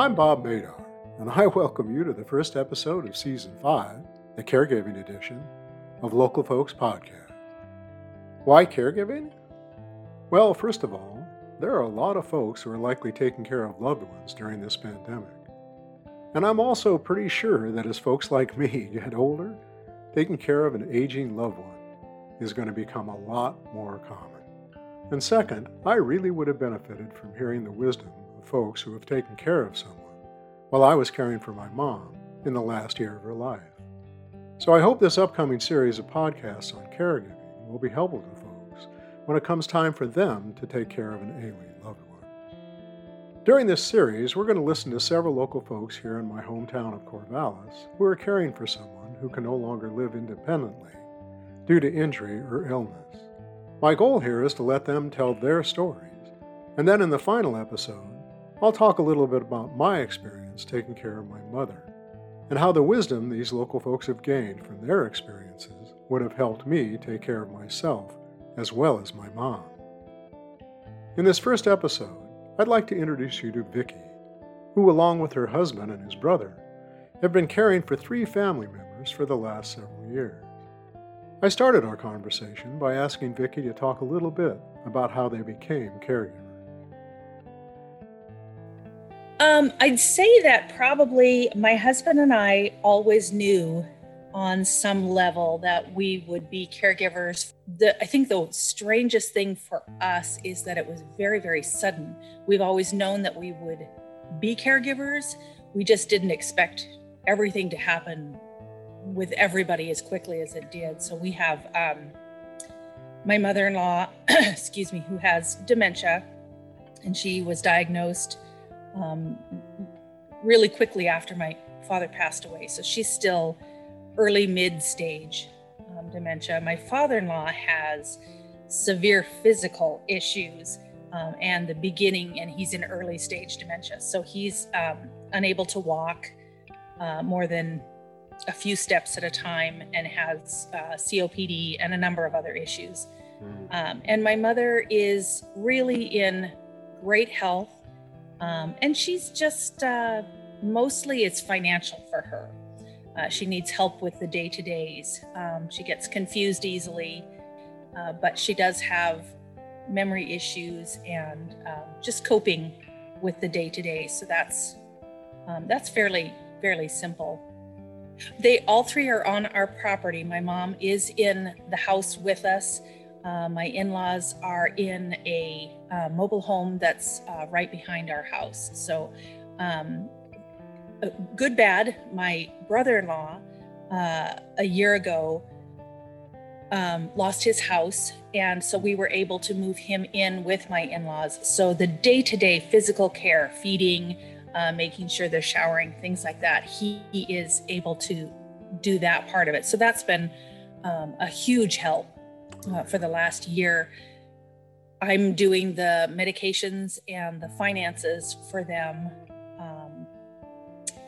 I'm Bob Madar, and I welcome you to the first episode of Season 5, the Caregiving Edition of Local Folks Podcast. Why caregiving? Well, first of all, there are a lot of folks who are likely taking care of loved ones during this pandemic. And I'm also pretty sure that as folks like me get older, taking care of an aging loved one is going to become a lot more common. And second, I really would have benefited from hearing the wisdom folks who have taken care of someone while I was caring for my mom in the last year of her life. So I hope this upcoming series of podcasts on caregiving will be helpful to folks when it comes time for them to take care of an ailing loved one. During this series, we're going to listen to several local folks here in my hometown of Corvallis who are caring for someone who can no longer live independently due to injury or illness. My goal here is to let them tell their stories, and then in the final episode, I'll talk a little bit about my experience taking care of my mother and how the wisdom these local folks have gained from their experiences would have helped me take care of myself as well as my mom. In this first episode, I'd like to introduce you to Vicki, who, along with her husband and his brother, have been caring for three family members for the last several years. I started our conversation by asking Vicki to talk a little bit about how they became caregivers. Um, I'd say that probably my husband and I always knew on some level that we would be caregivers. The, I think the strangest thing for us is that it was very, very sudden. We've always known that we would be caregivers. We just didn't expect everything to happen with everybody as quickly as it did. So we have um, my mother in law, excuse me, who has dementia, and she was diagnosed um, really quickly after my father passed away. So she's still early mid stage um, dementia. My father in law has severe physical issues. Um, and the beginning, and he's in early stage dementia. So he's um, unable to walk uh, more than a few steps at a time and has uh, COPD and a number of other issues. Mm. Um, and my mother is really in great health. Um, and she's just uh, mostly it's financial for her. Uh, she needs help with the day to days. Um, she gets confused easily, uh, but she does have memory issues and um, just coping with the day to day. So that's um, that's fairly fairly simple. They all three are on our property. My mom is in the house with us. Uh, my in laws are in a uh, mobile home that's uh, right behind our house. So, um, uh, good, bad, my brother in law uh, a year ago um, lost his house. And so we were able to move him in with my in laws. So, the day to day physical care, feeding, uh, making sure they're showering, things like that. He, he, is able to do that part of it. So that's been um, a huge help uh, for the last year. I'm doing the medications and the finances for them. Um,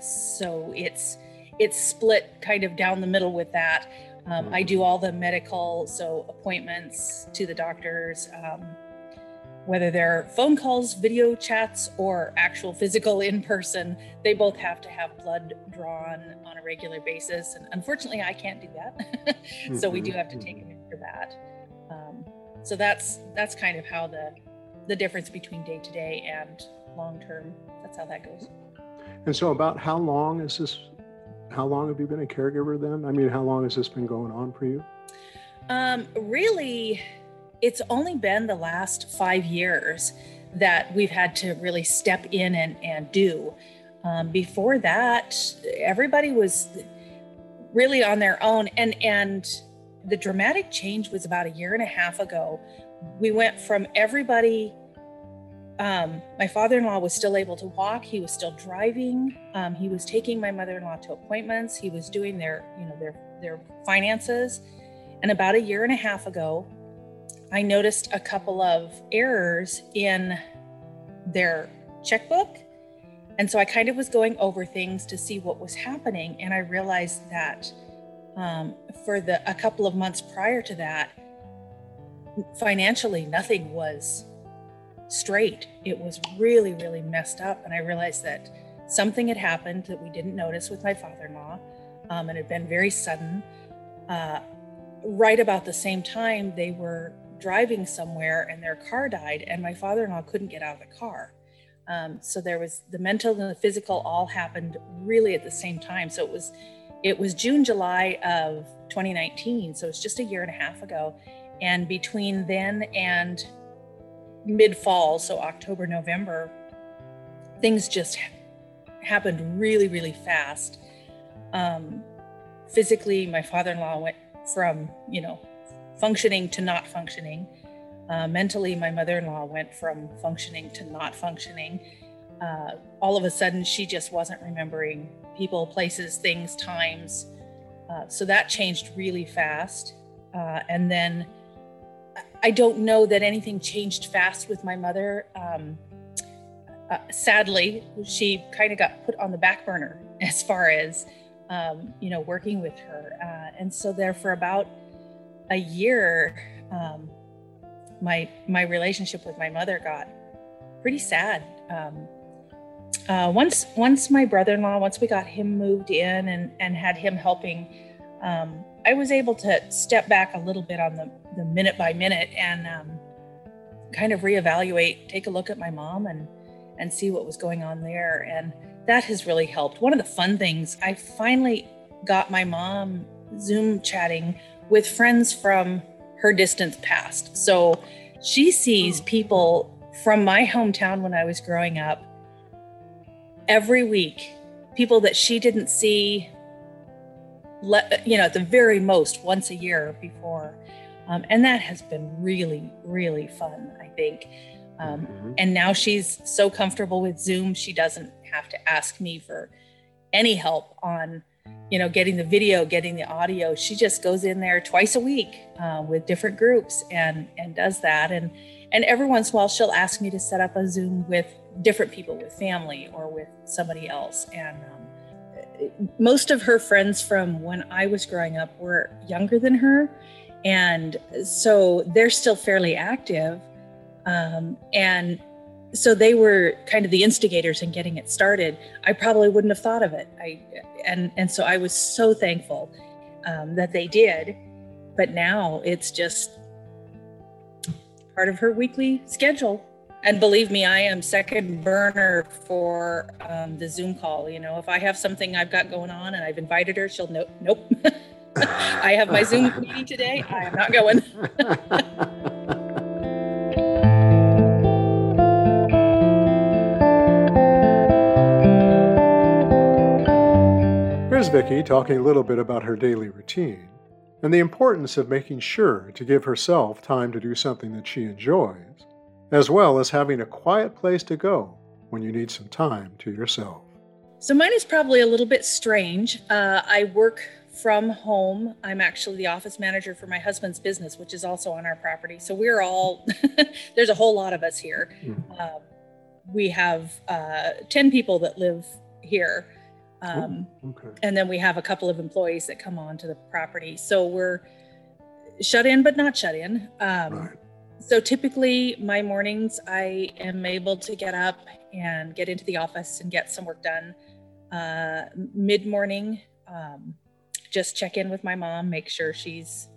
so it's it's split kind of down the middle with that. Um, I do all the medical, so appointments to the doctors, um, whether they're phone calls, video chats, or actual physical in person, they both have to have blood drawn on a regular basis. And unfortunately, I can't do that. so we do mm-hmm. have to take it for that. Um, so that's that's kind of how the the difference between day to day and long term. That's how that goes. And so, about how long is this? How long have you been a caregiver then? I mean, how long has this been going on for you? Um, really, it's only been the last five years that we've had to really step in and, and do. Um, before that, everybody was really on their own. And, and the dramatic change was about a year and a half ago. We went from everybody, um, my father in law was still able to walk, he was still driving, um, he was taking my mother in law to appointments, he was doing their, you know, their, their finances. And about a year and a half ago, I noticed a couple of errors in their checkbook. And so I kind of was going over things to see what was happening. And I realized that um, for the a couple of months prior to that, financially, nothing was straight. It was really, really messed up. And I realized that something had happened that we didn't notice with my father-in-law, um, and it had been very sudden. Uh, right about the same time, they were driving somewhere and their car died, and my father-in-law couldn't get out of the car. Um, so there was the mental and the physical all happened really at the same time. So it was it was June, July of 2019. So it's just a year and a half ago. And between then and mid fall, so October, November, things just happened really, really fast. Um, physically, my father in law went from, you know, functioning to not functioning. Uh, mentally, my mother in law went from functioning to not functioning. Uh, all of a sudden, she just wasn't remembering people, places, things, times. Uh, so that changed really fast. Uh, and then I don't know that anything changed fast with my mother. Um, uh, sadly, she kind of got put on the back burner as far as, um, you know, working with her. Uh, and so there for about a year, um, my my relationship with my mother got pretty sad. Um, uh, once once my brother-in-law, once we got him moved in and and had him helping, um, I was able to step back a little bit on the the minute by minute and um, kind of reevaluate, take a look at my mom and and see what was going on there, and that has really helped. One of the fun things I finally got my mom Zoom chatting with friends from her distant past. So she sees hmm. people from my hometown when I was growing up every week, people that she didn't see, you know, at the very most once a year before. Um, and that has been really, really fun, I think. Um, mm-hmm. And now she's so comfortable with Zoom, she doesn't have to ask me for any help on you know, getting the video, getting the audio. She just goes in there twice a week uh, with different groups and and does that. And and every once in a while, she'll ask me to set up a Zoom with different people, with family or with somebody else. And um, most of her friends from when I was growing up were younger than her, and so they're still fairly active. Um, and so they were kind of the instigators in getting it started. I probably wouldn't have thought of it. I and and so I was so thankful um, that they did. But now it's just part of her weekly schedule. And believe me, I am second burner for um, the Zoom call. You know, if I have something I've got going on and I've invited her, she'll nope, nope. I have my Zoom meeting today. I am not going. Here's Vicki talking a little bit about her daily routine and the importance of making sure to give herself time to do something that she enjoys, as well as having a quiet place to go when you need some time to yourself. So, mine is probably a little bit strange. Uh, I work from home. I'm actually the office manager for my husband's business, which is also on our property. So, we're all, there's a whole lot of us here. Mm-hmm. Um, we have uh, 10 people that live here. Um, okay. And then we have a couple of employees that come on to the property. So we're shut in, but not shut in. Um, right. So typically, my mornings, I am able to get up and get into the office and get some work done. Uh, Mid morning, um, just check in with my mom, make sure she's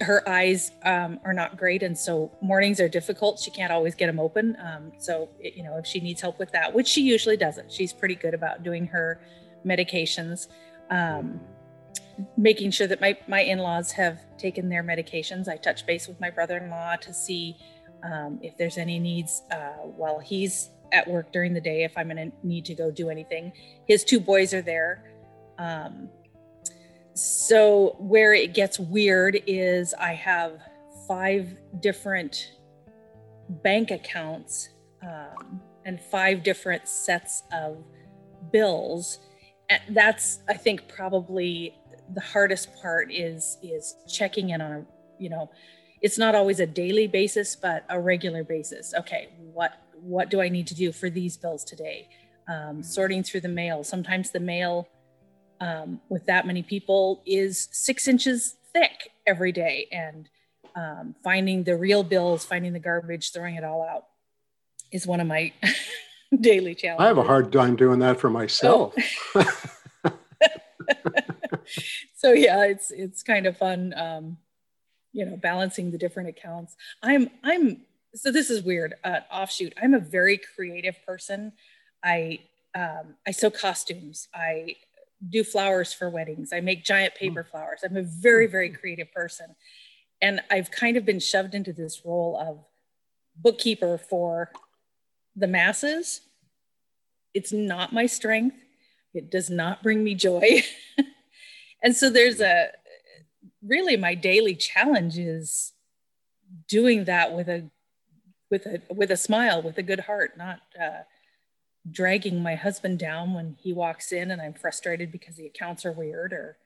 her eyes um, are not great. And so mornings are difficult. She can't always get them open. Um, so it, you know if she needs help with that which she usually doesn't. She's pretty good about doing her medications. Um, making sure that my, my in-laws have taken their medications. I touch base with my brother-in-law to see um, if there's any needs uh, while he's at work during the day if i'm going to need to go do anything. His two boys are there. Um, so where it gets weird is I have five different bank accounts um, and five different sets of bills. And that's I think probably the hardest part is is checking in on a you know it's not always a daily basis but a regular basis. Okay what what do i need to do for these bills today? Um, sorting through the mail. Sometimes the mail um, with that many people is six inches thick every day and um, finding the real bills finding the garbage throwing it all out is one of my daily challenges I have a hard time doing that for myself. Oh. so yeah, it's it's kind of fun, um, you know, balancing the different accounts. I'm I'm so this is weird. Uh, offshoot. I'm a very creative person. I um, I sew costumes. I do flowers for weddings. I make giant paper mm. flowers. I'm a very very mm. creative person, and I've kind of been shoved into this role of bookkeeper for the masses. It's not my strength. It does not bring me joy. and so there's a really my daily challenge is doing that with a with a with a smile with a good heart not uh, dragging my husband down when he walks in and i'm frustrated because the accounts are weird or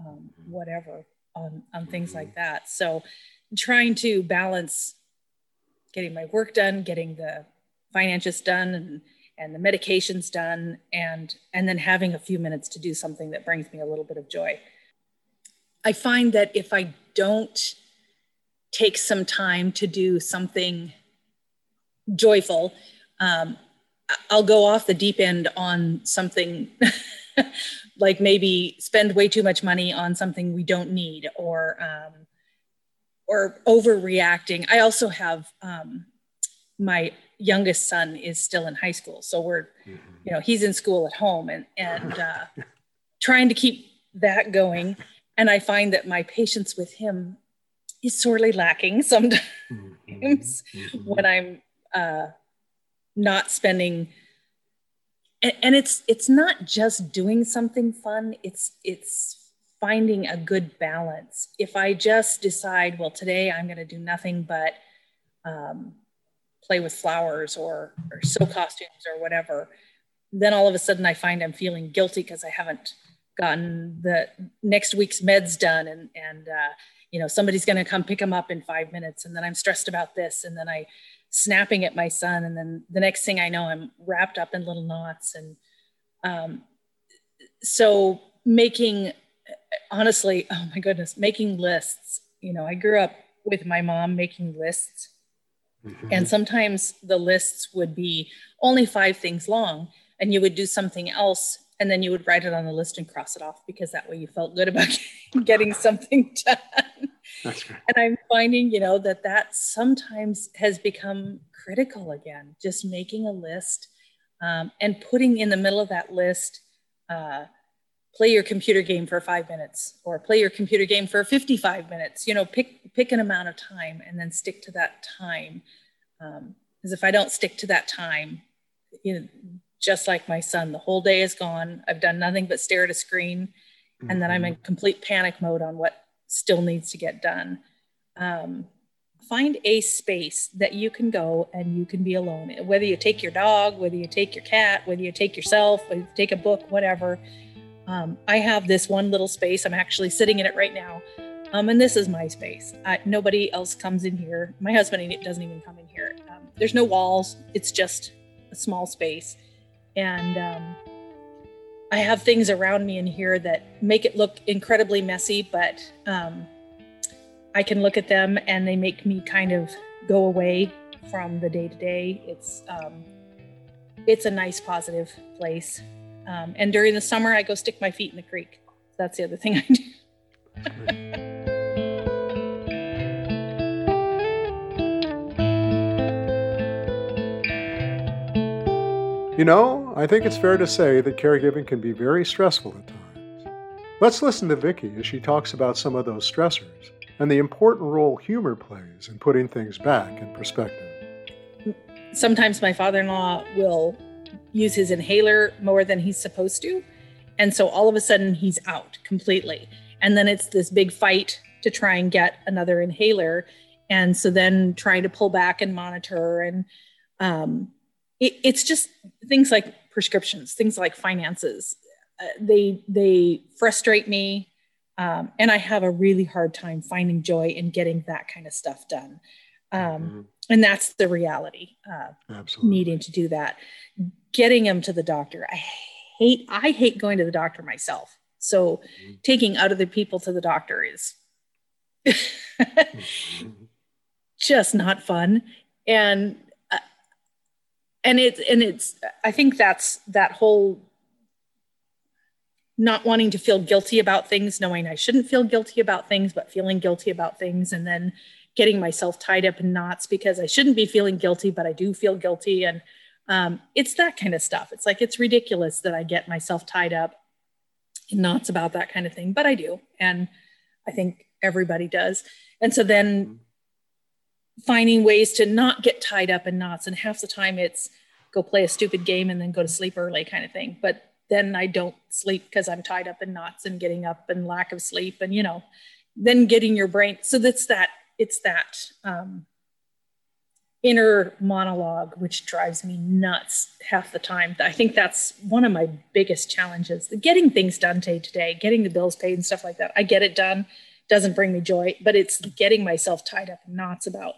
um, whatever on, on things like that. So trying to balance getting my work done getting the finances done and and the medications done and and then having a few minutes to do something that brings me a little bit of joy. I find that if i don't take some time to do something joyful um, i'll go off the deep end on something like maybe spend way too much money on something we don't need or um, or overreacting. I also have um, my youngest son is still in high school so we're mm-hmm. you know he's in school at home and and uh, trying to keep that going and i find that my patience with him is sorely lacking sometimes mm-hmm. when i'm uh, not spending and, and it's it's not just doing something fun it's it's finding a good balance if i just decide well today i'm going to do nothing but um, play with flowers or, or sew costumes or whatever, then all of a sudden I find I'm feeling guilty because I haven't gotten the next week's meds done and, and uh, you know, somebody's going to come pick them up in five minutes. And then I'm stressed about this. And then I snapping at my son. And then the next thing I know, I'm wrapped up in little knots. And um, so making, honestly, oh my goodness, making lists, you know, I grew up with my mom making lists Mm-hmm. And sometimes the lists would be only five things long, and you would do something else, and then you would write it on the list and cross it off because that way you felt good about getting something done. That's right. And I'm finding, you know, that that sometimes has become critical again, just making a list um, and putting in the middle of that list. Uh, play your computer game for five minutes or play your computer game for 55 minutes you know pick pick an amount of time and then stick to that time because um, if i don't stick to that time you know just like my son the whole day is gone i've done nothing but stare at a screen mm-hmm. and then i'm in mm-hmm. complete panic mode on what still needs to get done um, find a space that you can go and you can be alone whether you take your dog whether you take your cat whether you take yourself whether you take a book whatever um, I have this one little space. I'm actually sitting in it right now. Um, and this is my space. Nobody else comes in here. My husband doesn't even come in here. Um, there's no walls. It's just a small space. And um, I have things around me in here that make it look incredibly messy, but um, I can look at them and they make me kind of go away from the day to day. It's um, it's a nice, positive place. Um, and during the summer, I go stick my feet in the creek. That's the other thing I do. you know, I think it's fair to say that caregiving can be very stressful at times. Let's listen to Vicki as she talks about some of those stressors and the important role humor plays in putting things back in perspective. Sometimes my father in law will use his inhaler more than he's supposed to. And so all of a sudden he's out completely. And then it's this big fight to try and get another inhaler. And so then trying to pull back and monitor. And um, it, it's just things like prescriptions, things like finances. Uh, they they frustrate me, um, and I have a really hard time finding joy in getting that kind of stuff done. Um, mm-hmm. And that's the reality. Uh, Absolutely. Needing to do that getting him to the doctor. I hate I hate going to the doctor myself. So mm-hmm. taking other people to the doctor is just not fun. And uh, and it's and it's i think that's that whole not wanting to feel guilty about things knowing i shouldn't feel guilty about things but feeling guilty about things and then getting myself tied up in knots because i shouldn't be feeling guilty but i do feel guilty and um, it's that kind of stuff it's like it's ridiculous that i get myself tied up in knots about that kind of thing but i do and i think everybody does and so then mm-hmm finding ways to not get tied up in knots. And half the time it's go play a stupid game and then go to sleep early kind of thing. But then I don't sleep because I'm tied up in knots and getting up and lack of sleep and, you know, then getting your brain. So that's that, it's that um, inner monologue, which drives me nuts half the time. I think that's one of my biggest challenges. Getting things done day to day, getting the bills paid and stuff like that. I get it done, doesn't bring me joy, but it's getting myself tied up in knots about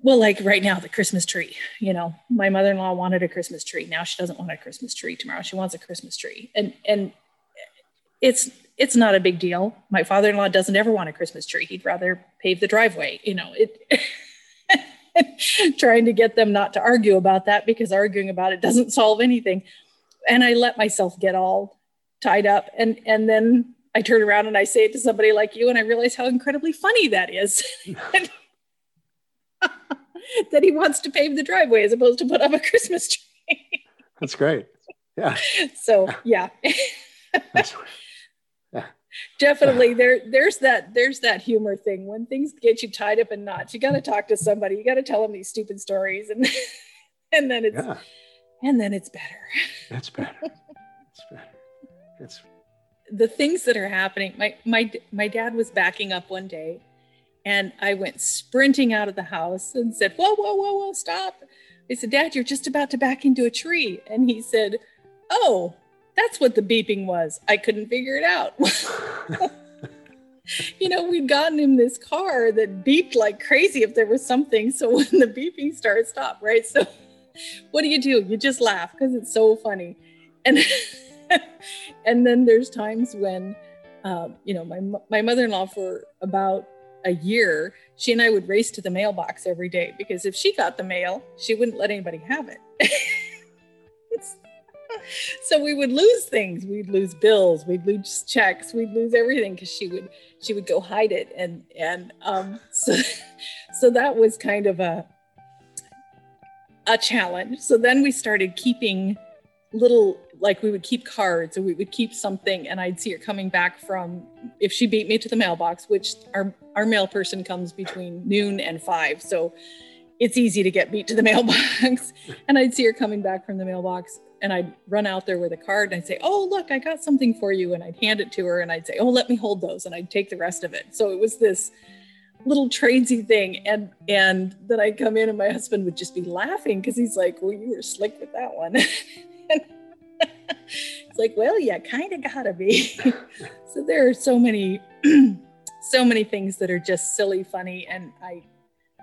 well like right now the christmas tree you know? My mother-in-law wanted a christmas tree. Now she doesn't want a christmas tree tomorrow. She wants a christmas tree. And and it's it's not a big deal. My father-in-law doesn't ever want a christmas tree. He'd rather pave the driveway you know? It trying to get them not to argue about that because arguing about it doesn't solve anything and i let myself get all tied up and and then i turn around and i say it to somebody like you and i realize how incredibly funny that is that he wants to pave the driveway as opposed to put up a Christmas tree. That's great. Yeah. So yeah. Definitely there there's that there's that humor thing when things get you tied up in knots you got to talk to somebody you got to tell them these stupid stories and and then it's yeah. and then it's better it's better it's better it's the things that are happening my my my dad was backing up one day and I went sprinting out of the house and said, Whoa, whoa, whoa, whoa, stop. I said, Dad, you're just about to back into a tree. And he said, Oh, that's what the beeping was. I couldn't figure it out. you know, we'd gotten him this car that beeped like crazy if there was something. So when the beeping started, stop, right? So what do you do? You just laugh because it's so funny. And and then there's times when um, you know, my my mother-in-law for about a year, she and I would race to the mailbox every day because if she got the mail, she wouldn't let anybody have it. so we would lose things. We'd lose bills. We'd lose checks. We'd lose everything because she would she would go hide it. And and um, so so that was kind of a a challenge. So then we started keeping little like we would keep cards or we would keep something and I'd see her coming back from if she beat me to the mailbox, which our our mail person comes between noon and five. So it's easy to get beat to the mailbox. and I'd see her coming back from the mailbox and I'd run out there with a card and I'd say, Oh, look, I got something for you. And I'd hand it to her and I'd say, Oh, let me hold those. And I'd take the rest of it. So it was this little tradesy thing. And and then I'd come in and my husband would just be laughing because he's like, Well, you were slick with that one. it's like, well, yeah, kind of gotta be. so there are so many, so many things that are just silly, funny, and I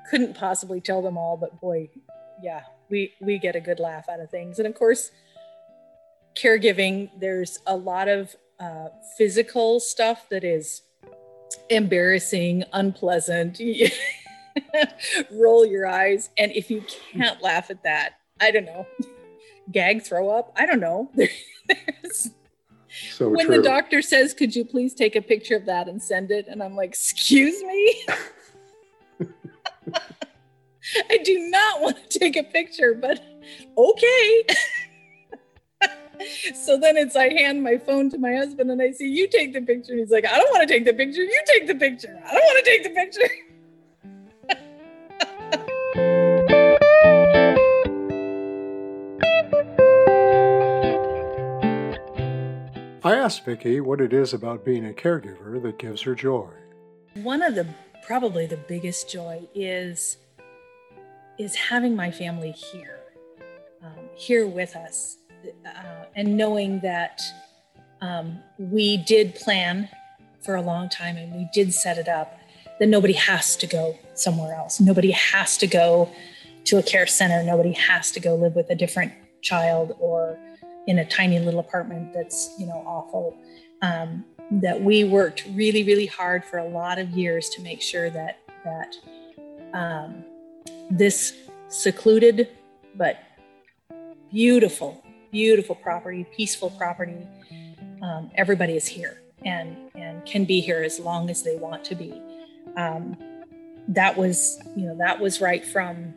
couldn't possibly tell them all. But boy, yeah, we we get a good laugh out of things. And of course, caregiving. There's a lot of uh, physical stuff that is embarrassing, unpleasant. Roll your eyes, and if you can't laugh at that, I don't know gag throw up. I don't know. so when true. the doctor says, "Could you please take a picture of that and send it?" and I'm like, "Excuse me." I do not want to take a picture, but okay. So then it's I hand my phone to my husband and I say, You take the picture. And he's like, I don't want to take the picture. You take the picture. I don't want to take the picture. I asked Vicki what it is about being a caregiver that gives her joy. One of the probably the biggest joy is is having my family here, um, here with us, uh, and knowing that um, we did plan for a long time and we did set it up. That nobody has to go somewhere else. Nobody has to go to a care center. Nobody has to go live with a different child or in a tiny little apartment that's you know awful um, that we worked really really hard for a lot of years to make sure that that um, this secluded but beautiful, beautiful property, peaceful property. Um, everybody is here and and can be here as long as they want to be. Um, that was you know that was right from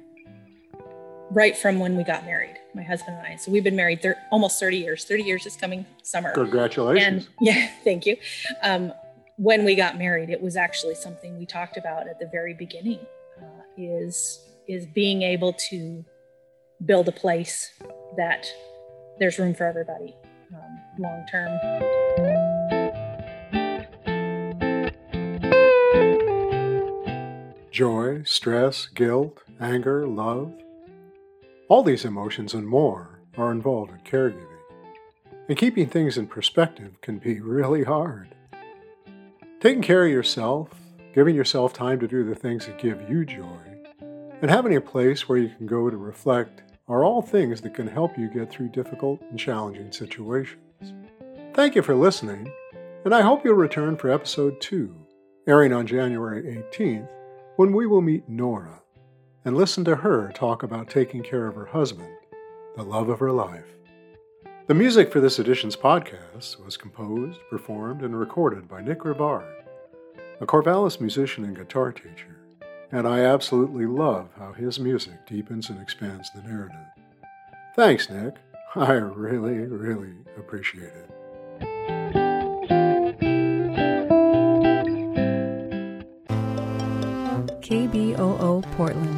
right from when we got married, my husband and I. So we've been married thir- almost 30 years. 30 years is coming summer. Congratulations. And yeah, thank you. Um, when we got married, it was actually something we talked about at the very beginning. Uh, is is being able to build a place that there's room for everybody um, long term. Joy, stress, guilt, anger, love. All these emotions and more are involved in caregiving. And keeping things in perspective can be really hard. Taking care of yourself, giving yourself time to do the things that give you joy, and having a place where you can go to reflect are all things that can help you get through difficult and challenging situations. Thank you for listening, and I hope you'll return for episode 2, airing on January 18th, when we will meet Nora and listen to her talk about taking care of her husband, the love of her life. The music for this edition's podcast was composed, performed, and recorded by Nick Rivard, a Corvallis musician and guitar teacher and I absolutely love how his music deepens and expands the narrative. Thanks, Nick. I really, really appreciate it. KBOO Portland